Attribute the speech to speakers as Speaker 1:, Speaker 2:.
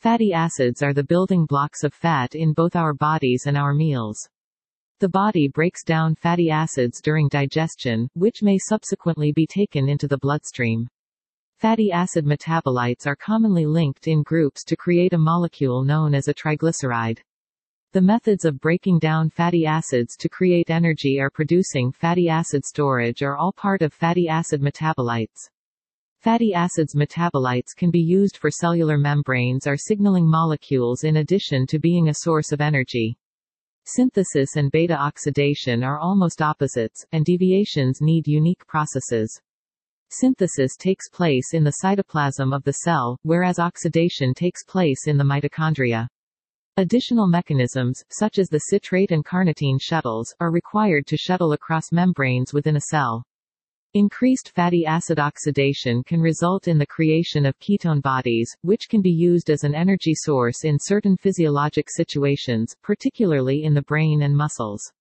Speaker 1: Fatty acids are the building blocks of fat in both our bodies and our meals. The body breaks down fatty acids during digestion, which may subsequently be taken into the bloodstream. Fatty acid metabolites are commonly linked in groups to create a molecule known as a triglyceride. The methods of breaking down fatty acids to create energy or producing fatty acid storage are all part of fatty acid metabolites. Fatty acids metabolites can be used for cellular membranes or signaling molecules in addition to being a source of energy. Synthesis and beta oxidation are almost opposites, and deviations need unique processes. Synthesis takes place in the cytoplasm of the cell, whereas oxidation takes place in the mitochondria. Additional mechanisms, such as the citrate and carnitine shuttles, are required to shuttle across membranes within a cell. Increased fatty acid oxidation can result in the creation of ketone bodies, which can be used as an energy source in certain physiologic situations, particularly in the brain and muscles.